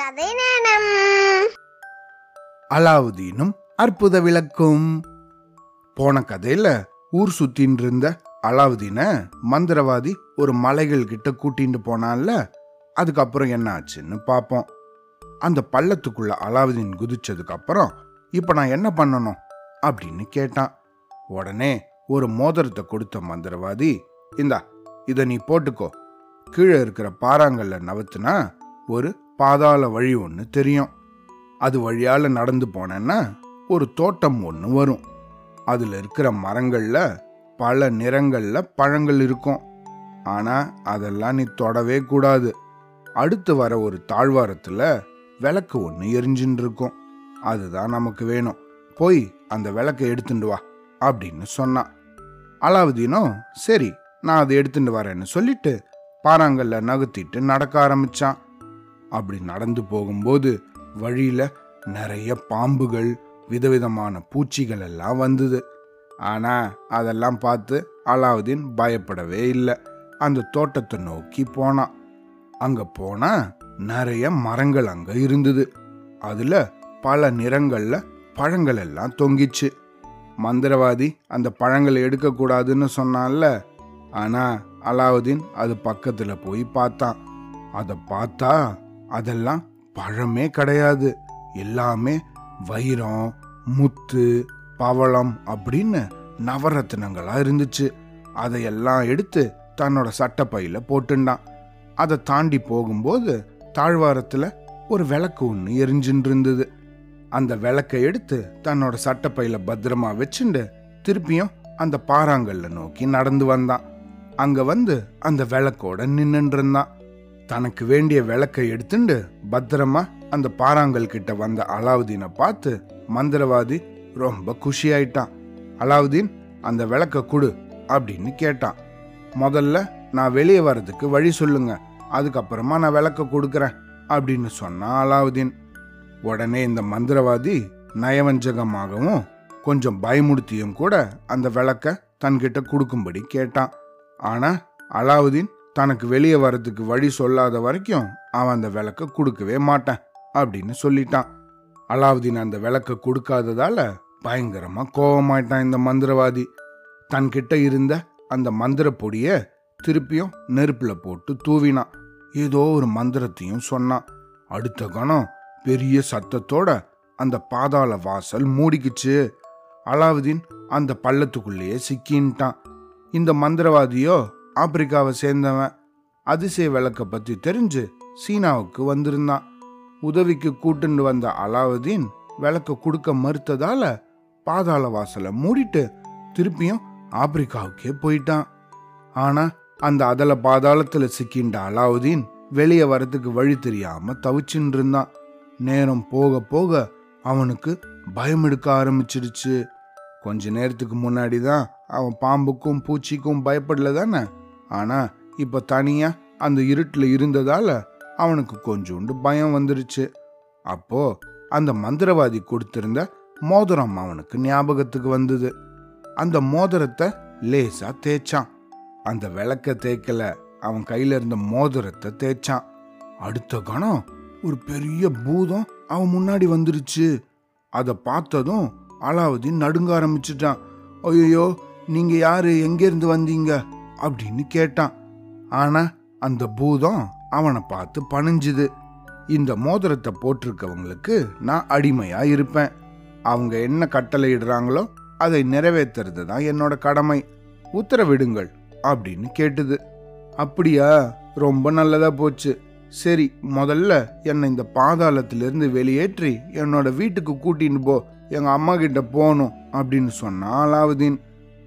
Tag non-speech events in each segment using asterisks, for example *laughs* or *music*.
கதை நேரம் அலாவுதீனும் அற்புத விளக்கும். போன கதையில ஊர் சுத்தின்னு இருந்த அலாவுதீன மந்திரவாதி ஒரு மலைகள் கிட்ட கூட்டிட்டு போனான்ல அதுக்கப்புறம் என்ன ஆச்சுன்னு பார்ப்போம் அந்த பள்ளத்துக்குள்ள அலாவுதீன் குதிச்சதுக்கு அப்புறம் இப்ப நான் என்ன பண்ணணும்? அப்படின்னு கேட்டான். உடனே ஒரு மோதிரத்தை கொடுத்த மந்திரவாதி இந்தா இதை நீ போட்டுக்கோ. கீழே இருக்கிற பாறாங்கல்ல நவத்துனா ஒரு பாதாள வழி ஒன்று தெரியும். அது வழியால நடந்து போனேன்னா ஒரு தோட்டம் ஒன்று வரும். அதில் இருக்கிற மரங்களில் பல நிறங்களில் பழங்கள் இருக்கும். ஆனால் அதெல்லாம் நீ தொடவே கூடாது. அடுத்து வர ஒரு தாழ்வாரத்தில் விளக்கு ஒன்று எரிஞ்சுன்னு இருக்கும். அதுதான் நமக்கு வேணும். போய் அந்த விளக்கை எடுத்துட்டு வா அப்படின்னு சொன்னான். அலாவுதீனும் சரி நான் அதை எடுத்துட்டு வரேன்னு சொல்லிட்டு பாறாங்கல்ல நகர்த்திட்டு நடக்க ஆரம்பிச்சான். அப்படி நடந்து போகும்போது வழியில நிறைய பாம்புகள் விதவிதமான பூச்சிகள் எல்லாம் வந்தது. ஆனா அதெல்லாம் பார்த்து அலாவுதீன் பயப்படவே இல்லை. அந்த தோட்டத்தை நோக்கி போனான் அங்க போனா நிறைய மரங்கள் அங்க இருந்தது. அதுல பல நிறங்கள்ல பழங்கள் எல்லாம் தொங்கிச்சு. மந்திரவாதி அந்த பழங்களை எடுக்கக்கூடாதுன்னு சொன்னான்ல. ஆனா அலாவுதீன் அது பக்கத்துல போய் பார்த்தான். அதை பார்த்தா அதெல்லாம் பழமே கிடையாது. எல்லாமே வைரம் முத்து பவளம் அப்படின்னு நவரத்தினங்களா இருந்துச்சு. அதையெல்லாம் எடுத்து தன்னோட சட்டப்பையில போட்டுண்டான். அதை தாண்டி போகும்போது தாழ்வாரத்துல ஒரு விளக்கு ஒன்று எரிஞ்சுட்டு இருந்தது அந்த விளக்கை எடுத்து தன்னோட சட்டப்பையில பத்திரமா வச்சுண்டு திருப்பியும் அந்த பாறாங்கல்ல நோக்கி நடந்து வந்தான். அங்க வந்து அந்த விளக்கோட நின்னுட்டு இருந்தான் தனக்கு வேண்டிய விளக்கை எடுத்துண்டு பத்திரமா அந்த பாறாங்கல் கிட்ட வந்த அலாவுதீனை பார்த்து மந்திரவாதி ரொம்ப குஷியாயிட்டான். அலாவுதீன் அந்த விளக்க கொடு அப்படின்னு கேட்டான். முதல்ல நான் வெளியே வர்றதுக்கு வழி சொல்லுங்க அதுக்கப்புறமா நான் விளக்க கொடுக்குறேன் அப்படின்னு சொன்னான் அலாவுதீன். உடனே இந்த மந்திரவாதி நயவஞ்சகமாகவும் கொஞ்சம் பயமுடுத்தியும் கூட அந்த விளக்க தன்கிட்ட கொடுக்கும்படி கேட்டான். ஆனா அலாவுதீன் தனக்கு வெளியே வர்றதுக்கு வழி சொல்லாத வரைக்கும் அவன் அந்த விளக்க கொடுக்கவே மாட்டான் அப்படின்னு சொல்லிட்டான். அலாவுதீன் அந்த விளக்க கொடுக்காததால பயங்கரமா கோவமாயிட்டான் இந்த மந்திரவாதி. தன்கிட்ட இருந்த அந்த மந்திர பொடிய திருப்பியும் நெருப்புல போட்டு தூவினான். ஏதோ ஒரு மந்திரத்தையும் சொன்னான். அடுத்த கணம் பெரிய சத்தத்தோட அந்த பாதாள வாசல் மூடிக்குச்சு. அலாவுதீன் அந்த பள்ளத்துக்குள்ளேயே சிக்கின்ட்டான். இந்த மந்திரவாதியோ ஆப்பிரிக்காவை சேர்ந்தவன். அதிசய விளக்கை பற்றி தெரிஞ்சு சீனாவுக்கு வந்திருந்தான். உதவிக்கு கூட்டுண்டு வந்த அலாவுதீன் விளக்க கொடுக்க மறுத்ததால பாதாள வாசலை மூடிட்டு திருப்பியும் ஆப்பிரிக்காவுக்கே போயிட்டான். ஆனா அந்த அதல பாதாளத்துல சிக்கின்ற அலாவுதீன் வெளியே வரதுக்கு வழி தெரியாம தவிச்சுட்டு இருந்தான். நேரம் போக போக அவனுக்கு பயம் எடுக்க ஆரம்பிச்சிடுச்சு. கொஞ்ச நேரத்துக்கு முன்னாடி தான் அவன் பாம்புக்கும் பூச்சிக்கும் பயப்படல தானே? ஆனா இப்ப தனியா அந்த இருட்டில் இருந்ததால அவனுக்கு கொஞ்சோண்டு பயம் வந்துருச்சு. அப்போ அந்த மந்திரவாதி கொடுத்திருந்த மோதிரம் அவனுக்கு ஞாபகத்துக்கு வந்தது. அந்த மோதிரத்தை லேசா தேய்ச்சான். அந்த விளக்க தேய்க்கல அவன் கையில இருந்த மோதிரத்தை தேய்ச்சான். அடுத்த கணம் ஒரு பெரிய பூதம் அவன் முன்னாடி வந்துருச்சு. அதை பார்த்ததும் அலாவுதீன் நடுங்க ஆரம்பிச்சிட்டான். ஐயோ நீங்க யாரு? எங்கேருந்து வந்தீங்க? அப்படின்னு கேட்டான். ஆனா அந்த பூதம் அவனை பார்த்து பணிஞ்சுது. இந்த மோதிரத்தை போட்டிருக்கவங்களுக்கு நான் அடிமையா இருப்பேன். அவங்க என்ன கட்டளையிடுறாங்களோ அதை நிறைவேற்றுறது தான் என்னோட கடமை. உத்தரவிடுங்கள் அப்படின்னு கேட்டுது. அப்படியா? ரொம்ப நல்லதா போச்சு. சரி முதல்ல என்னை இந்த பாதாளத்திலிருந்து வெளியேற்றி என்னோட வீட்டுக்கு கூட்டின்னு போ. எங்க அம்மா கிட்ட போகணும் அப்படின்னு சொன்னா அலாவுதீன்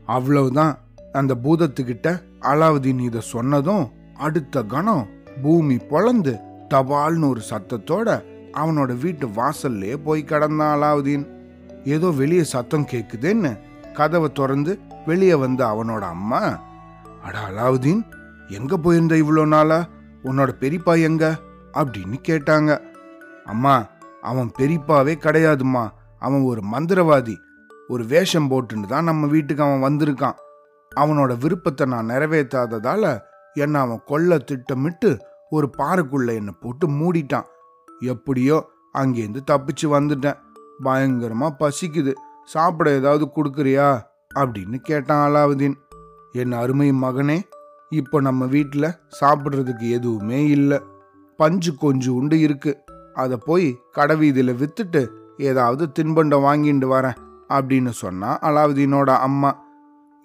அவ்வளவுதான். அந்த பூதத்துக்கிட்ட அலாவுதீன் இதை சொன்னதும் அடுத்த கணம் பூமி பொழந்து தபால்னு ஒரு சத்தத்தோட அவனோட வீட்டு வாசல்லே போய் கடந்தான் அலாவுதீன். ஏதோ வெளியே சத்தம் கேக்குதுன்னு கதவை திறந்து வெளியே வந்த அவனோட அம்மா அட அலாவுதீன் எங்க போயிருந்த இவ்வளோ நாளா? உன்னோட பெரியப்பா எங்க? அப்படின்னு கேட்டாங்க. அம்மா அவன் பெரியப்பாவே கிடையாதும்மா. அவன் ஒரு மந்திரவாதி. ஒரு வேஷம் போட்டுன்னு தான் நம்ம வீட்டுக்கு அவன் வந்திருக்கான். அவனோட விருப்பத்தை நான் நிறைவேற்றாததால என்னை அவன் கொல்ல திட்டமிட்டு ஒரு பாறைக்குள்ள என்னை போட்டு மூடிட்டான். எப்படியோ அங்கேருந்து தப்பிச்சு வந்துட்டேன். பயங்கரமா பசிக்குது. சாப்பிட ஏதாவது கொடுக்குறியா? அப்படின்னு கேட்டான் அலாவுதீன் என் அருமை மகனே இப்போ நம்ம வீட்டில் சாப்பிட்றதுக்கு எதுவுமே இல்லை. பஞ்சு கொஞ்சம் உண்டு இருக்கு. அதை போய் கடை வீதியில் வித்துட்டு ஏதாவது தின்பண்டம் வாங்கிட்டு வரேன் அப்படின்னு சொன்னா அலாவுதீனோட அம்மா.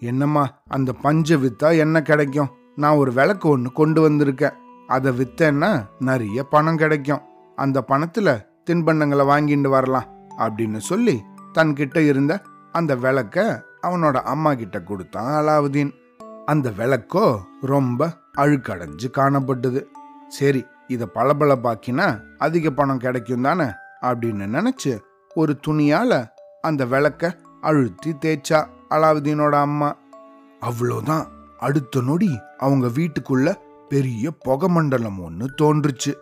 என்னம்மா அந்த பஞ்சை வித்தா என்ன கிடைக்கும்? நான் ஒரு விளக்கு ஒன்று கொண்டு வந்திருக்கேன். அதை வித்தேன்னா நிறைய பணம் கிடைக்கும். அந்த பணத்துல தின்பண்டங்களை வாங்கிட்டு வரலாம் அப்படின்னு சொல்லி தன்கிட்ட இருந்த அந்த விளக்க அவனோட அம்மா கிட்ட கொடுத்தான் அலாவுதீன். அந்த விளக்கோ ரொம்ப அழுக்கடைஞ்சு காணப்பட்டது. சரி இதை பளபளப்பாக்கினா அதிக பணம் கிடைக்கும் தானே அப்படின்னு நினைச்சு ஒரு துணியால அந்த விளக்க அழுத்தி தேய்ச்சா. அலாவுதீனோட அம்மா. அவ்வளோதான். அடுத்த நொடி அவங்க வீட்டுக்குள்ள பெரிய புகை மண்டலம் ஒன்று தோன்றுச்சு.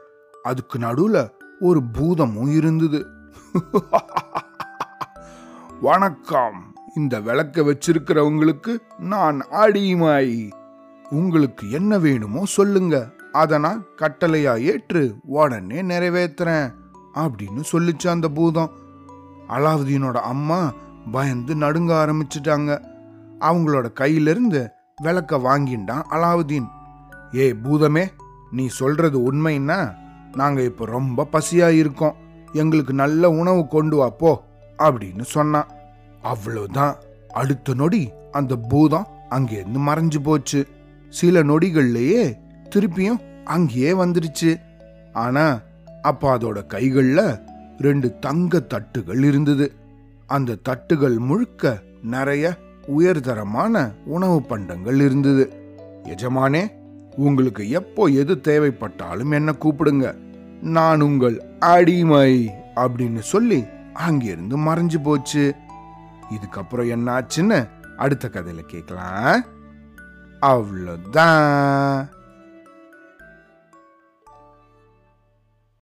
அதுக்கு நடுவில் ஒரு பூதமும் இருந்தது. *laughs* வணக்கம். இந்த விளக்க வச்சிருக்கிறவங்களுக்கு நான் அடிமை உங்களுக்கு என்ன வேணுமோ சொல்லுங்க. அதை நான் கட்டளையா ஏற்று உடனே நிறைவேற்றுறேன் அப்படின்னு சொல்லிச்சு அந்த பூதம். அலாவுதீனோட அம்மா பயந்து நடுங்க ஆரம்பிச்சிட்டாங்க. அவங்களோட கையிலிருந்து விளக்க வாங்கிண்டான் அலாவுதீன். ஏய் பூதமே நீ சொல்றது உண்மைன்னா நாங்க இப்ப ரொம்ப பசியா இருக்கோம் எங்களுக்கு நல்ல உணவு கொண்டு வா போ அப்படின்னு சொன்னான். அவ்வளவுதான். அடுத்த நொடி அந்த பூதம் அங்கேருந்து மறைஞ்சு போச்சு. சில நொடிகள்லயே திருப்பியும் அங்கேயே வந்துருச்சு. ஆனா அப்ப அதோட கைகள்ல ரெண்டு தங்க தட்டுகள் இருந்தது. அந்த தட்டுகள் முழுக்க நிறைய உயர்தரமான உணவு பண்டங்கள் இருந்தது. எஜமானே உங்களுக்கு எப்போ எது தேவைப்பட்டாலும் என்ன கூப்பிடுங்க. நான் உங்கள் அடிமை அப்படின்னு சொல்லி அங்கிருந்து மறைஞ்சு போச்சு. இதுக்கப்புறம் என்ன ஆச்சுன்னு அடுத்த கதையில கேட்கலாம். அவ்வளோதான்